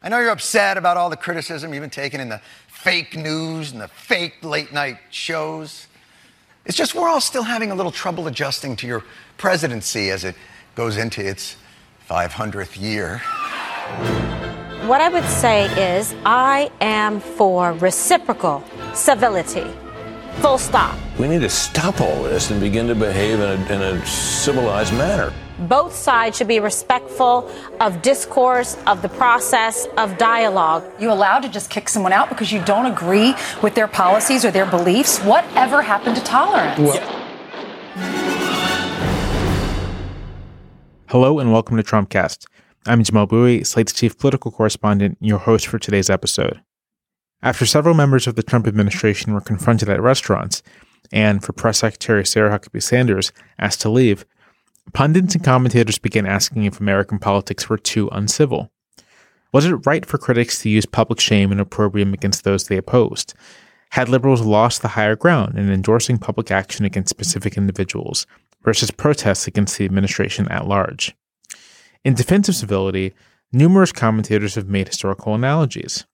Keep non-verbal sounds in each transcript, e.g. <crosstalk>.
I know you're upset about all the criticism you've been taking in the fake news and the fake late night shows. It's just we're all still having a little trouble adjusting to your presidency as it goes into its 500th year. What I would say is, I am for reciprocal civility. Full stop. We need to stop all this and begin to behave in a, in a civilized manner. Both sides should be respectful of discourse, of the process, of dialogue. You allowed to just kick someone out because you don't agree with their policies or their beliefs? Whatever happened to tolerance? Hello and welcome to Trumpcast. I'm Jamelle Bouie, Slate's chief political correspondent, your host for today's episode. After several members of the Trump administration were confronted at restaurants, and for Press Secretary Sarah Huckabee Sanders asked to leave, pundits and commentators began asking if American politics were too uncivil. Was it right for critics to use public shame and opprobrium against those they opposed? Had liberals lost the higher ground in endorsing public action against specific individuals versus protests against the administration at large? In defense of civility, numerous commentators have made historical analogies.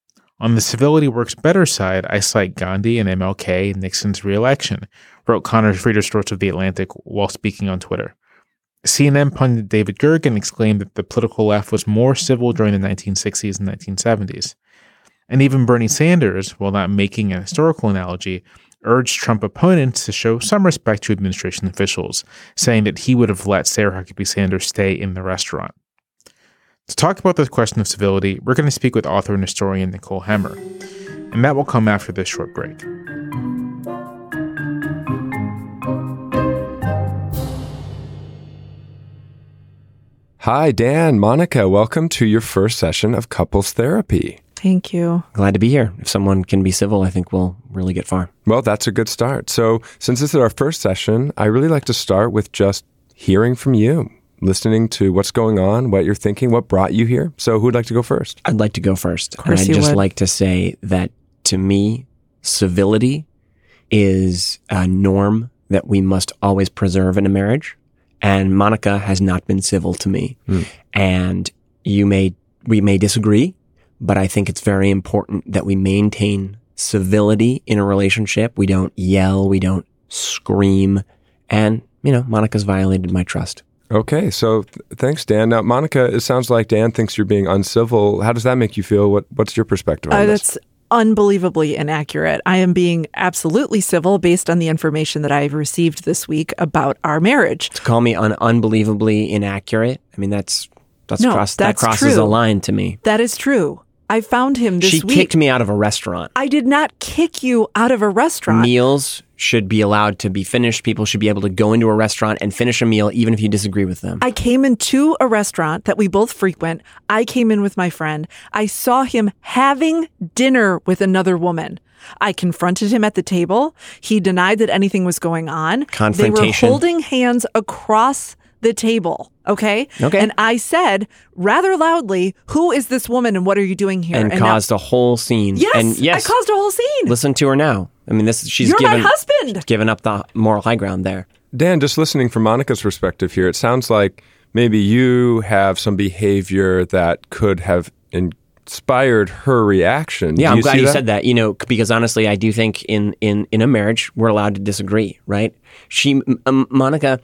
On the civility works better side, I cite Gandhi and MLK and Nixon's reelection, wrote Conor Friedersdorf of The Atlantic while speaking on Twitter. CNN pundit David Gergen exclaimed that the political left was more civil during the 1960s and 1970s. And even Bernie Sanders, while not making an historical analogy, urged Trump opponents to show some respect to administration officials, saying that he would have let Sarah Huckabee Sanders stay in the restaurant. To talk about this question of civility, we're going to speak with author and historian Nicole Hemmer, and that will come after this short break. Hi, Dan, Monica. Welcome to your first session of couples therapy. Thank you. Glad to be here. If someone can be civil, I think we'll really get far. Well, that's a good start. So, since this is our first session, I really like to start with just hearing from you, listening to what's going on, what you're thinking, what brought you here. So, who'd like to go first? I'd like to go first. Of course and I'd just would. like to say that to me, civility is a norm that we must always preserve in a marriage. And Monica has not been civil to me. Hmm. And you may, we may disagree, but I think it's very important that we maintain civility in a relationship. We don't yell. We don't scream. And, you know, Monica's violated my trust. Okay, so th- thanks, Dan. Now, Monica, it sounds like Dan thinks you're being uncivil. How does that make you feel? What What's your perspective on Uh, this? that's unbelievably inaccurate. I am being absolutely civil based on the information that I've received this week about our marriage. To call me un- unbelievably inaccurate, I mean, that's, that's, No, cross, that's that crosses true. a line to me. That is true. I found him this she week. kicked me out of a restaurant. I did not kick you out of a restaurant. Meals should be allowed to be finished. People should be able to go into a restaurant and finish a meal, even if you disagree with them. I came into a restaurant that we both frequent. I came in with my friend. I saw him having dinner with another woman. I confronted him at the table. He denied that anything was going on. Confrontation. They were holding hands across the table. Okay. Okay. And I said rather loudly, Who is this woman and what are you doing here? and now- caused a whole scene. yes, and yes, I caused a whole scene. listen to her now. I mean, this she's You're my given husband. given up the moral high ground there. Dan, just listening from Monica's perspective here, it sounds like maybe you have some behavior that could have inspired her reaction. Yeah, Do I'm you glad see you that? said that. You know, because honestly, I do think in in in a marriage we're allowed to disagree, right? She, um, Monica,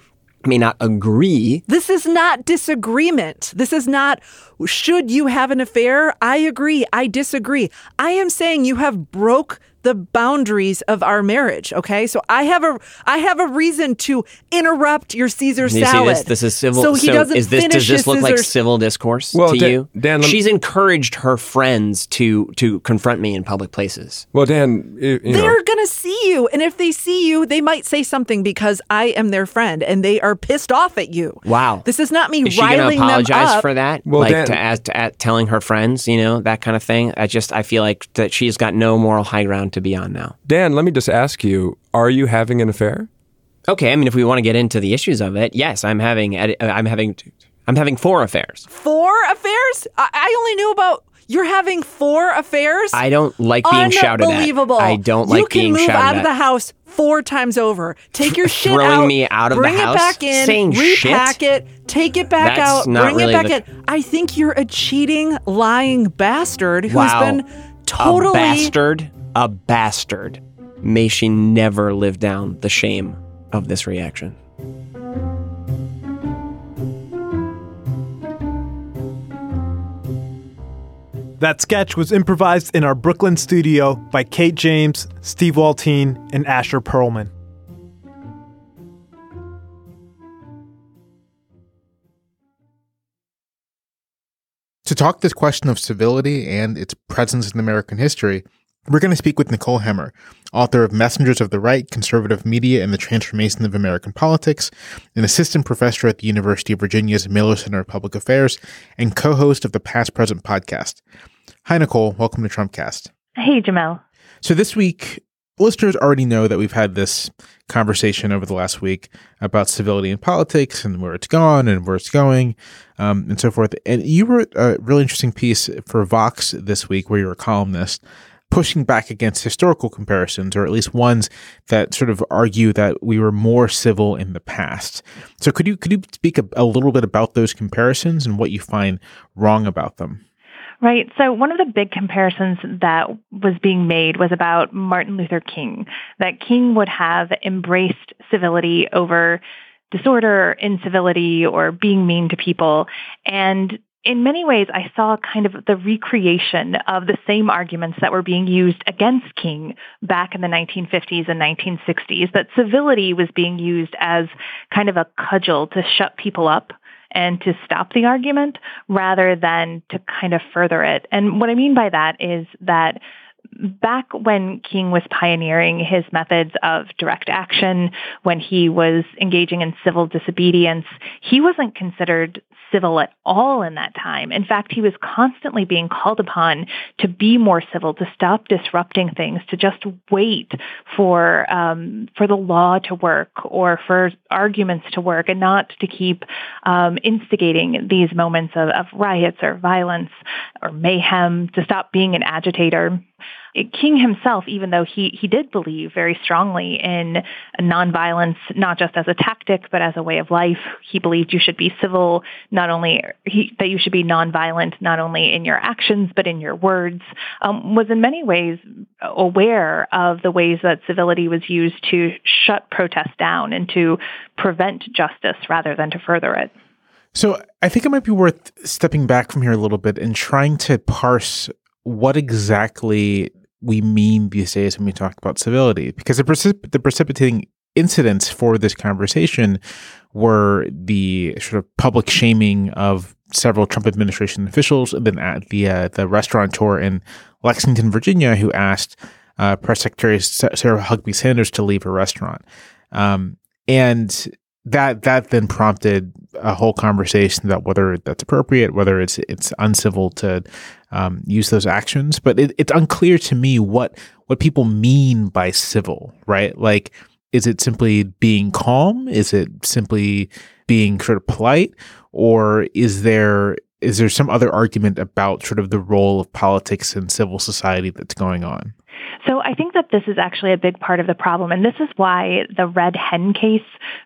may not agree. This is not disagreement. This is not, should you have an affair? I agree. I disagree. I am saying you have broke the boundaries of our marriage. Okay, so I have a I have a reason to interrupt your Caesar You see salad. this? This is civil. So he doesn't is this, finish does this his look like civil discourse Well, to Dan- you? Dan, lem- She's encouraged her friends to to confront me in public places. Well, Dan, you, you know, They're gonna see you, and if they see you, they might say something because I am their friend, and they are pissed off at you. Wow. This is not me Is she going to riling them apologize for that? Well, like Dan- to as to at telling her friends, you know, that kind of thing. I just I feel like that she's got no moral high ground to be on now. Dan, let me just ask you: Are you having an affair? Okay, I mean, if we want to get into the issues of it, yes, I'm having uh, I'm having I'm having four affairs. Four affairs? I, I only knew about you're having four affairs. I don't like being shouted at. Unbelievable! I don't like You like can being move shouted out at. of the house four times over. Take your shit Throwing out. me out of the house. bring it back in. Saying repack shit? it. Take it back That's out. not bring really it back the- in. I think you're a cheating, lying bastard who's Wow. been totally a bastard, a bastard. May she never live down the shame of this reaction. That sketch was improvised in our Brooklyn studio by Kate James, Steve Waltien, and Asher Perlman. To talk this question of civility and its presence in American history, we're going to speak with Nicole Hemmer, author of Messengers of the Right, Conservative Media and the Transformation of American Politics, an assistant professor at the University of Virginia's Miller Center of Public Affairs, and co-host of the Past Present podcast. Hi, Nicole. Welcome to Trumpcast. Hey, Jamelle. So this week, listeners already know that we've had this conversation over the last week about civility in politics and where it's gone and where it's going, um, and so forth. And you wrote a really interesting piece for Vox this week, where you're a columnist, pushing back against historical comparisons, or at least ones that sort of argue that we were more civil in the past. So could you could you speak a, a little bit about those comparisons and what you find wrong about them? Right. So one of the big comparisons that was being made was about Martin Luther King, that King would have embraced civility over disorder, incivility, or being mean to people. And in many ways, I saw kind of the recreation of the same arguments that were being used against King back in the 1950s and 1960s, that civility was being used as kind of a cudgel to shut people up and to stop the argument rather than to kind of further it. And what I mean by that is that back when King was pioneering his methods of direct action, when he was engaging in civil disobedience, he wasn't considered civil at all in that time. In fact, he was constantly being called upon to be more civil, to stop disrupting things, to just wait for um, for the law to work or for arguments to work, and not to keep um, instigating these moments of, of riots or violence or mayhem. To stop being an agitator. King himself, even though he, he did believe very strongly in nonviolence, not just as a tactic, but as a way of life, he believed you should be civil, not only he, that you should be nonviolent, not only in your actions, but in your words, um, was in many ways aware of the ways that civility was used to shut protests down and to prevent justice rather than to further it. So I think it might be worth stepping back from here a little bit and trying to parse what exactly we mean these days when we talk about civility, because the, precip- the precipitating incidents for this conversation were the sort of public shaming of several Trump administration officials, and then at the uh, the restaurateur in Lexington, Virginia, who asked uh, Press Secretary Sarah Huckabee Sanders to leave her restaurant, um, and that that then prompted a whole conversation about whether that's appropriate, whether it's it's uncivil to um, use those actions. But it, it's unclear to me what what people mean by civil, right? Like, is it simply being calm? Is it simply being sort of polite, or is there is there some other argument about sort of the role of politics and civil society that's going on? So I think that this is actually a big part of the problem. And this is why the red hen case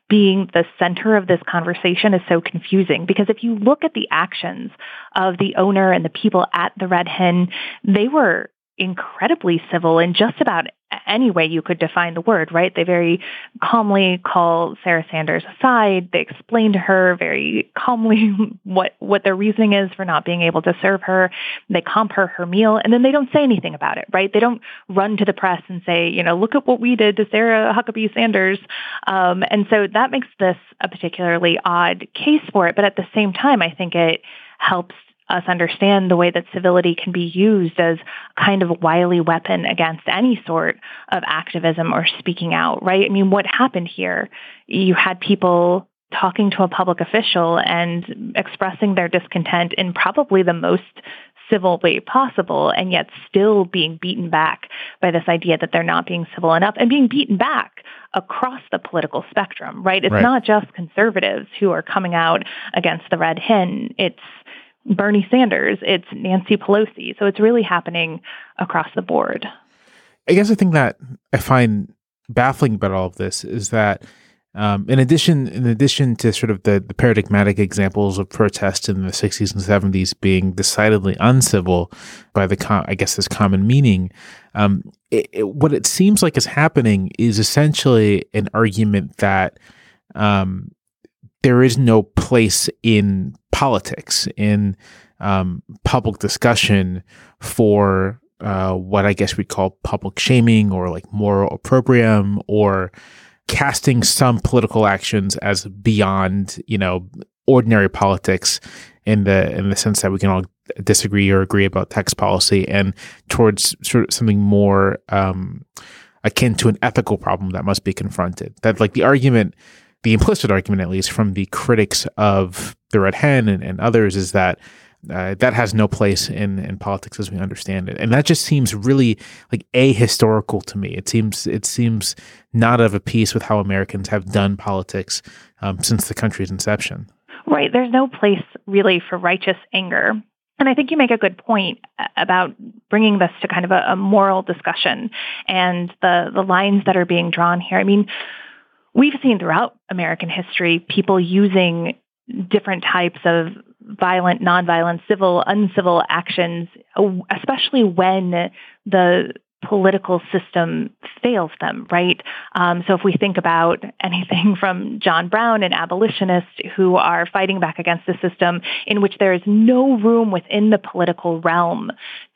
being the center of this conversation is so confusing. Because if you look at the actions of the owner and the people at the red hen, they were incredibly civil in just about any way you could define the word, right? They very calmly call Sarah Sanders aside. They explain to her very calmly <laughs> what, what their reasoning is for not being able to serve her. They comp her her meal and then they don't say anything about it, right? They don't run to the press and say, you know, look at what we did to Sarah Huckabee Sanders. Um, and so that makes this a particularly odd case for it. But at the same time, I think it helps us understand the way that civility can be used as a kind of a wily weapon against any sort of activism or speaking out, right? I mean, what happened here? You had people talking to a public official and expressing their discontent in probably the most civil way possible and yet still being beaten back by this idea that they're not being civil enough and being beaten back across the political spectrum, right? It's right. not just conservatives who are coming out against the red hen. It's Bernie Sanders, it's Nancy Pelosi. So it's really happening across the board. I guess the thing that I find baffling about all of this is that um, in addition, in addition to sort of the, the paradigmatic examples of protest in the 60s and 70s being decidedly uncivil by the, com- I guess, this common meaning, um, it, it, what it seems like is happening is essentially an argument that um, there is no place in politics, in um, public discussion for uh, what I guess we'd call public shaming or like moral opprobrium or casting some political actions as beyond, you know, ordinary politics in the in the sense that we can all disagree or agree about tax policy and towards sort of something more um, akin to an ethical problem that must be confronted. That like the argument the implicit argument, at least from the critics of the Red Hen and, and others, is that uh, that has no place in, in politics as we understand it, and that just seems really like ahistorical to me. It seems it seems not of a piece with how Americans have done politics um, since the country's inception. Right. There's no place really for righteous anger. And I think you make a good point about bringing this to kind of a, a moral discussion and the the lines that are being drawn here. I mean we've seen throughout American history people using different types of violent, nonviolent, civil, uncivil actions, especially when the political system fails them, right? Um, so if we think about anything <laughs> from John Brown and abolitionists who are fighting back against the system in which there is no room within the political realm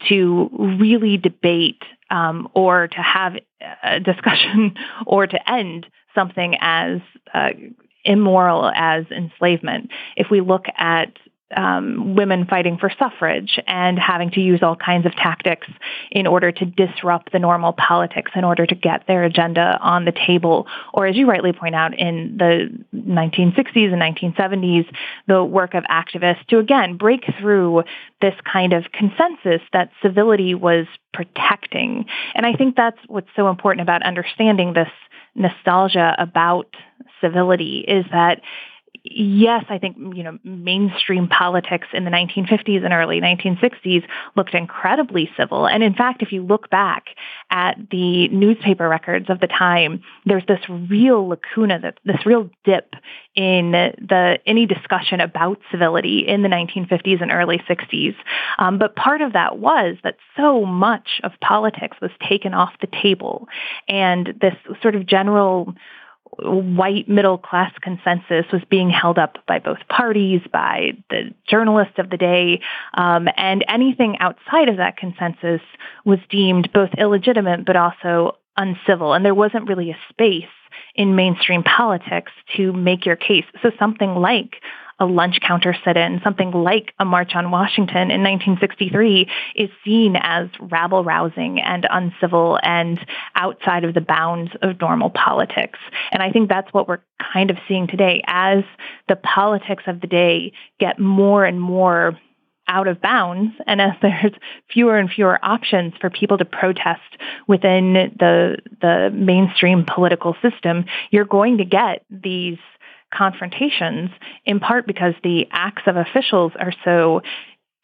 to really debate um, or to have a discussion <laughs> or to end something as uh, immoral as enslavement. If we look at um, women fighting for suffrage and having to use all kinds of tactics in order to disrupt the normal politics in order to get their agenda on the table. Or as you rightly point out, in the 1960s and 1970s, the work of activists to again break through this kind of consensus that civility was protecting. And I think that's what's so important about understanding this nostalgia about civility is that yes, I think, you know, mainstream politics in the 1950s and early 1960s looked incredibly civil. And in fact, if you look back at the newspaper records of the time, there's this real lacuna, that this real dip in the any discussion about civility in the 1950s and early 60s. Um, but part of that was that so much of politics was taken off the table, and this sort of general white middle class consensus was being held up by both parties, by the journalists of the day, um, and anything outside of that consensus was deemed both illegitimate but also uncivil. And there wasn't really a space in mainstream politics to make your case. So something like a lunch counter sit-in, something like a March on Washington in 1963 is seen as rabble-rousing and uncivil and outside of the bounds of normal politics. And I think that's what we're kind of seeing today as the politics of the day get more and more out of bounds and as <laughs> there's fewer and fewer options for people to protest within the the mainstream political system you're going to get these confrontations, in part because the acts of officials are so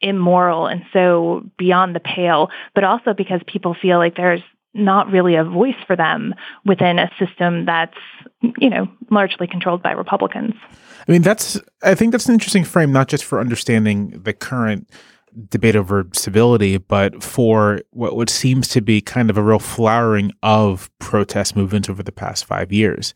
immoral and so beyond the pale, but also because people feel like there's not really a voice for them within a system that's, you know, largely controlled by Republicans. I mean, that's, I think that's an interesting frame, not just for understanding the current debate over civility, but for what, what seems to be kind of a real flowering of protest movements over the past five years.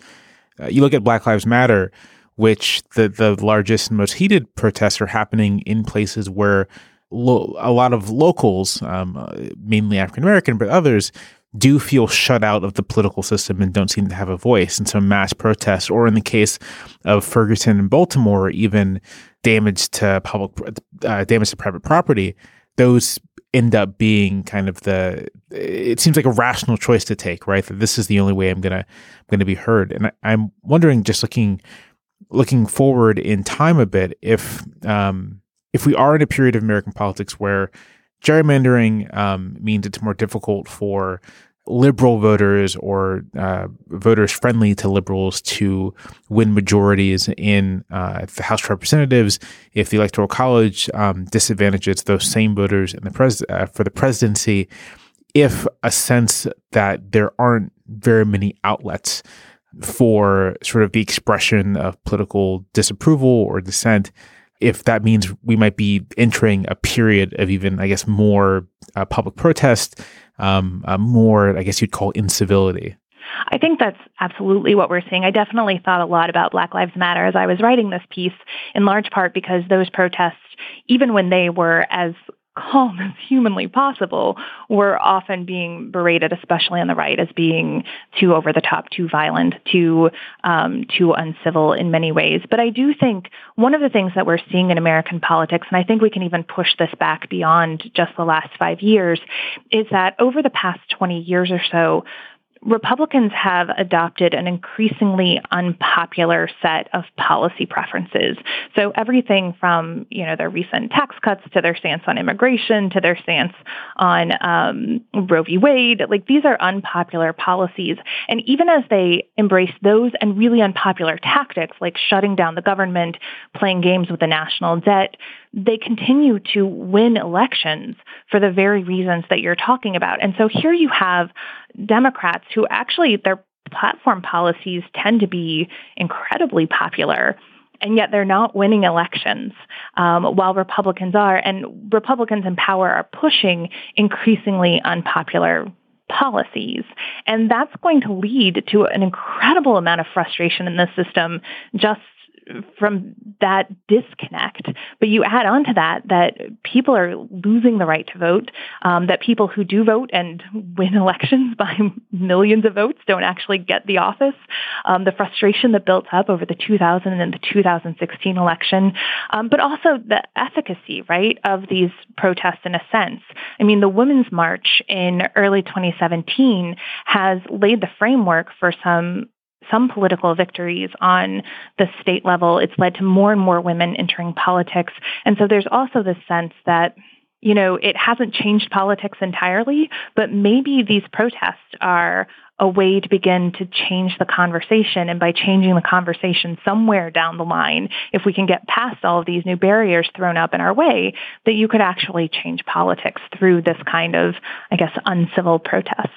Uh, you look at Black Lives Matter, which the, the largest and most heated protests are happening in places where lo- a lot of locals, um, uh, mainly African American, but others, do feel shut out of the political system and don't seem to have a voice. And so mass protests, or in the case of Ferguson and Baltimore, even damage to public, uh, damage to private property, those end up being kind of the it seems like a rational choice to take right? That this is the only way i'm gonna i'm gonna be heard. And I, am wondering just looking looking forward in time a bit if um if we are in a period of american politics where gerrymandering um, means it's more difficult for liberal voters or uh, voters friendly to liberals to win majorities in uh, the House of Representatives. If the Electoral College um, disadvantages those same voters in the pres- uh, for the presidency, if a sense that there aren't very many outlets for sort of the expression of political disapproval or dissent, if that means we might be entering a period of even, I guess, more uh, public protest, um, uh, more, I guess you'd call incivility. I think that's absolutely what we're seeing. I definitely thought a lot about Black Lives Matter as I was writing this piece, in large part because those protests, even when they were as calm as humanly possible were often being berated, especially on the right, as being too over the top, too violent, too um, too uncivil in many ways. But I do think one of the things that we're seeing in American politics, and I think we can even push this back beyond just the last five years, is that over the past 20 years or so, Republicans have adopted an increasingly unpopular set of policy preferences. So everything from, you know, their recent tax cuts to their stance on immigration to their stance on um, Roe v. Wade, like these are unpopular policies. And even as they embrace those and really unpopular tactics like shutting down the government, playing games with the national debt, they continue to win elections for the very reasons that you're talking about. And so here you have Democrats who actually their platform policies tend to be incredibly popular and yet they're not winning elections um, while Republicans are. And Republicans in power are pushing increasingly unpopular policies. And that's going to lead to an incredible amount of frustration in the system just from that disconnect. But you add on to that that people are losing the right to vote, um, that people who do vote and win <laughs> elections by millions of votes don't actually get the office, um, the frustration that built up over the 2000 and the 2016 election, um, but also the efficacy, right, of these protests in a sense. I mean, the Women's March in early 2017 has laid the framework for some some political victories on the state level. It's led to more and more women entering politics. And so there's also this sense that you know, it hasn't changed politics entirely, but maybe these protests are a way to begin to change the conversation. And by changing the conversation somewhere down the line, if we can get past all of these new barriers thrown up in our way, that you could actually change politics through this kind of, I guess, uncivil protest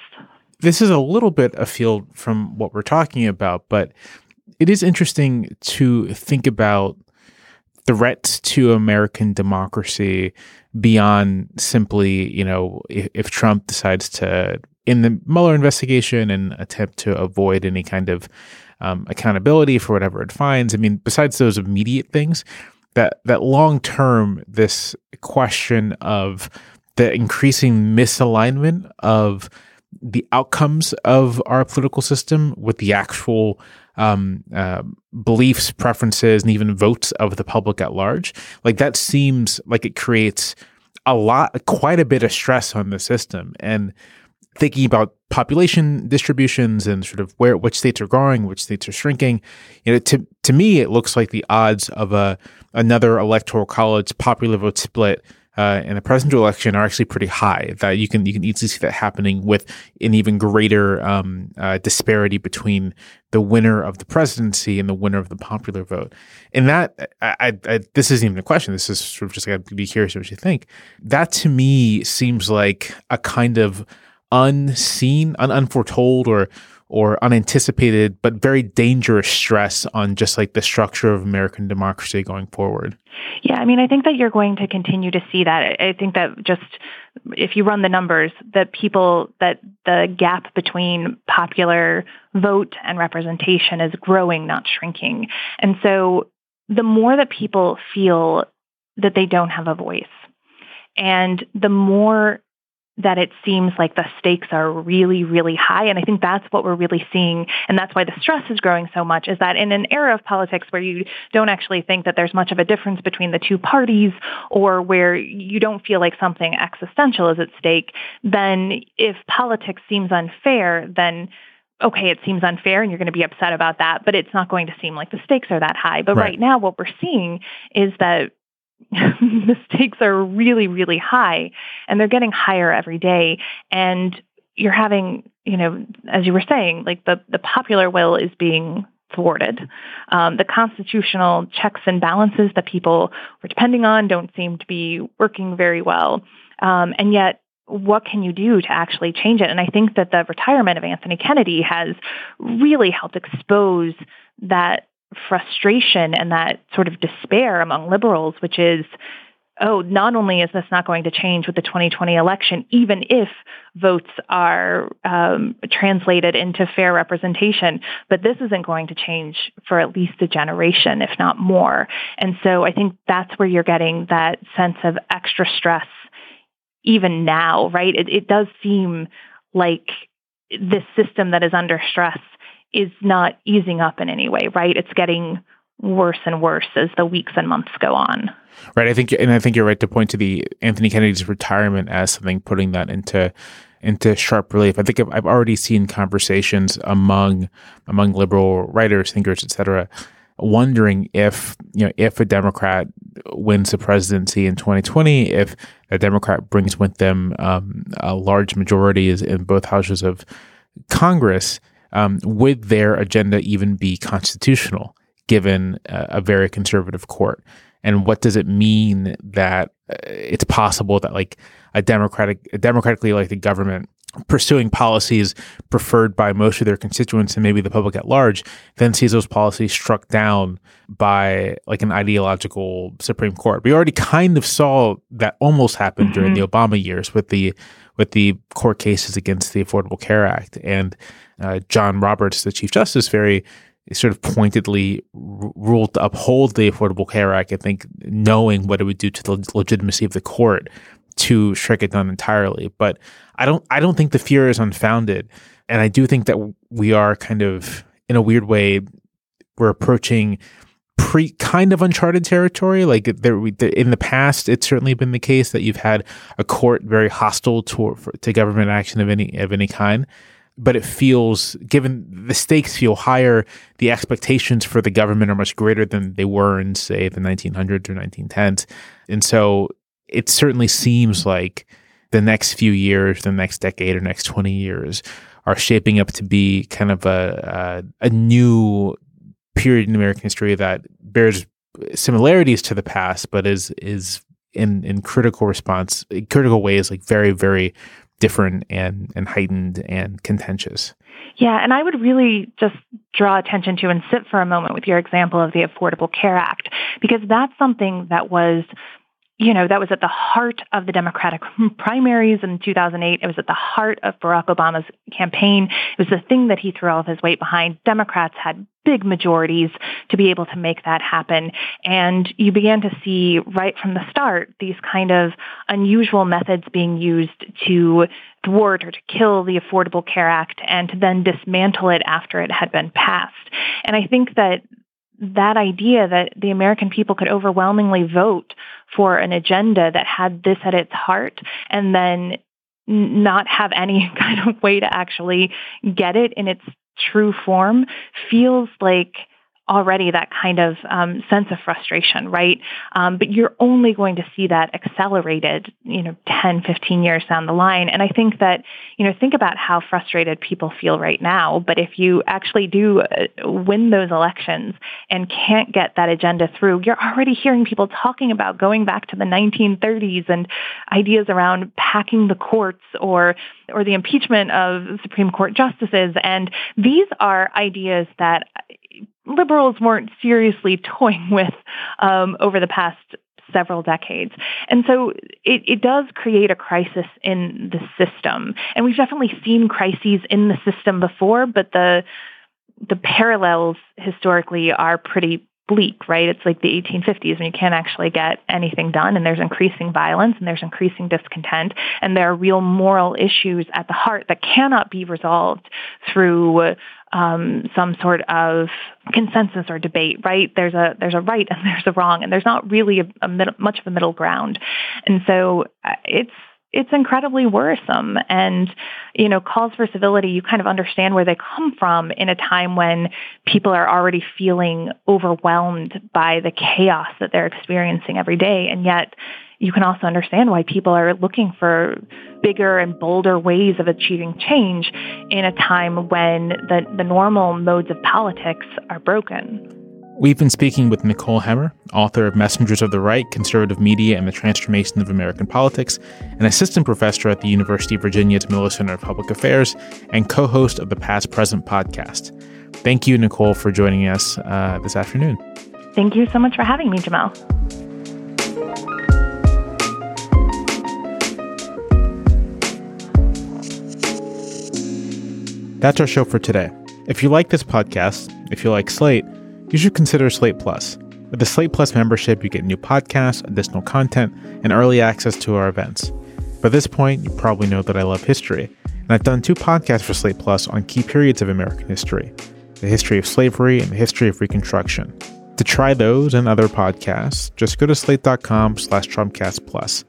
this is a little bit afield from what we're talking about, but it is interesting to think about threats to American democracy beyond simply, you know, if, if, Trump decides to, in the Mueller investigation and attempt to avoid any kind of um, accountability for whatever it finds. I mean, besides those immediate things, that that long term, this question of the increasing misalignment of the outcomes of our political system with the actual um, uh, beliefs, preferences, and even votes of the public at large. Like that seems like it creates a lot, quite a bit of stress on the system. And thinking about population distributions and sort of where which states are growing, which states are shrinking, you know, to to me, it looks like the odds of a another electoral college popular vote split uh, in the presidential election are actually pretty high. That you can you can easily see that happening with an even greater um, uh, disparity between the winner of the presidency and the winner of the popular vote. And that I, I, this isn't even a question. This is sort of just like I'd be curious what you think. That to me seems like a kind of unseen, un- unforetold, or or unanticipated but very dangerous stress on just like the structure of American democracy going forward. Yeah, I mean, I think that you're going to continue to see that. I think that just if you run the numbers, that people, that the gap between popular vote and representation is growing, not shrinking. And so the more that people feel that they don't have a voice, and the more that it seems like the stakes are really, really high. And I think that's what we're really seeing. And that's why the stress is growing so much is that in an era of politics where you don't actually think that there's much of a difference between the two parties or where you don't feel like something existential is at stake, then if politics seems unfair, then okay, it seems unfair and you're going to be upset about that, but it's not going to seem like the stakes are that high. But right, right now, what we're seeing is that <laughs> the stakes are really, really high and they're getting higher every day. And you're having, you know, as you were saying, like the, the popular will is being thwarted. Um, the constitutional checks and balances that people were depending on don't seem to be working very well. Um, and yet, what can you do to actually change it? And I think that the retirement of Anthony Kennedy has really helped expose that frustration and that sort of despair among liberals, which is, oh, not only is this not going to change with the 2020 election, even if votes are um, translated into fair representation, but this isn't going to change for at least a generation, if not more. And so I think that's where you're getting that sense of extra stress even now, right? It, it does seem like this system that is under stress is not easing up in any way, right? It's getting worse and worse as the weeks and months go on. Right. I think, and I think you're right to point to the Anthony Kennedy's retirement as something putting that into into sharp relief. I think I've, I've already seen conversations among among liberal writers, thinkers, etc., wondering if you know if a Democrat wins the presidency in 2020, if a Democrat brings with them um, a large majority in both houses of Congress, um, would their agenda even be constitutional given a, a very conservative court? And what does it mean that uh, it's possible that like a democratic, a democratically elected government pursuing policies preferred by most of their constituents and maybe the public at large, then sees those policies struck down by like an ideological Supreme Court. We already kind of saw that almost happen mm-hmm. during the Obama years with the with the court cases against the Affordable Care Act and uh, John Roberts, the Chief Justice, very sort of pointedly r- ruled to uphold the Affordable Care Act. I think knowing what it would do to the legitimacy of the court to strike it down entirely. But I don't I don't think the fear is unfounded, and I do think that we are kind of in a weird way we're approaching pre kind of uncharted territory. Like there, in the past, it's certainly been the case that you've had a court very hostile to to government action of any of any kind. But it feels, given the stakes feel higher, the expectations for the government are much greater than they were in, say, the 1900s or 1910s. And so it certainly seems like the next few years, the next decade or next 20 years are shaping up to be kind of a, a, a new period in American history that bears similarities to the past, but is is in in critical response, critical ways, like very very different and and heightened and contentious. Yeah, and I would really just draw attention to and sit for a moment with your example of the Affordable Care Act because that's something that was you know, that was at the heart of the Democratic <laughs> primaries in 2008. It was at the heart of Barack Obama's campaign. It was the thing that he threw all of his weight behind. Democrats had big majorities to be able to make that happen. And you began to see right from the start these kind of unusual methods being used to thwart or to kill the Affordable Care Act and to then dismantle it after it had been passed. And I think that that idea that the American people could overwhelmingly vote for an agenda that had this at its heart and then not have any <laughs> kind of way to actually get it in its true form feels like already that kind of um, sense of frustration, right? Um, but you're only going to see that accelerated, you know, 10, 15 years down the line. And I think that, you know, think about how frustrated people feel right now. But if you actually do uh, win those elections and can't get that agenda through, you're already hearing people talking about going back to the 1930s and ideas around packing the courts or or the impeachment of Supreme Court justices. And these are ideas that liberals weren't seriously <laughs> toying with um, over the past several decades. And so it, it, does create a crisis in the system. And we've definitely seen crises in the system before, but the the parallels historically are pretty bleak, right? It's like the 1850s when you can't actually get anything done and there's increasing violence and there's increasing discontent and there are real moral issues at the heart that cannot be resolved through um, some sort of consensus or debate, right? There's a there's a right <laughs> and there's a wrong, and there's not really a, a middle, much of a middle ground, and so uh, it's it's incredibly worrisome. And, you know, calls for civility, you kind of understand where they come from in a time when people are already feeling overwhelmed by the chaos that they're experiencing every day. And yet you can also understand why people are looking for bigger and bolder ways of achieving change in a time when the, the normal modes of politics are broken. We've been speaking with Nicole Hemmer, author of Messengers of the Right Conservative Media and the Transformation of American Politics, an assistant professor at the University of Virginia's Miller Center of Public Affairs, and co host of the Past Present podcast. Thank you, Nicole, for joining us uh, this afternoon. Thank you so much for having me, Jamelle. That's our show for today. If you like this podcast, if you like Slate, you should consider Slate Plus. With the Slate Plus membership, you get new podcasts, additional content, and early access to our events. By this point, you probably know that I love history, and I've done two podcasts for Slate Plus on key periods of American history the history of slavery and the history of Reconstruction. To try those and other podcasts, just go to slate.com slash Trumpcast Plus.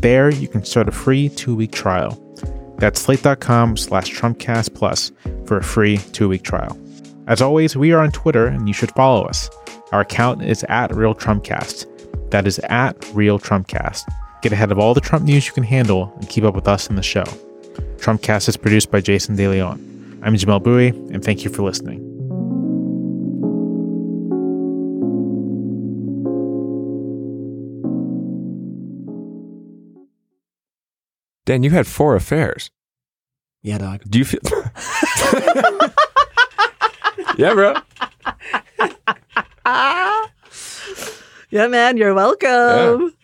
There, you can start a free two-week trial. That's slate.com slash Trumpcast Plus for a free two-week trial. As always, we are on Twitter and you should follow us. Our account is at Real Trumpcast. That is at Real Trumpcast. Get ahead of all the Trump news you can handle and keep up with us in the show. Trumpcast is produced by Jason DeLeon. I'm Jamelle Bouie, and thank you for listening. Dan, you had four affairs. Yeah, dog. Do you feel? <laughs> <laughs> yeah, bro. <laughs> yeah, man, you're welcome.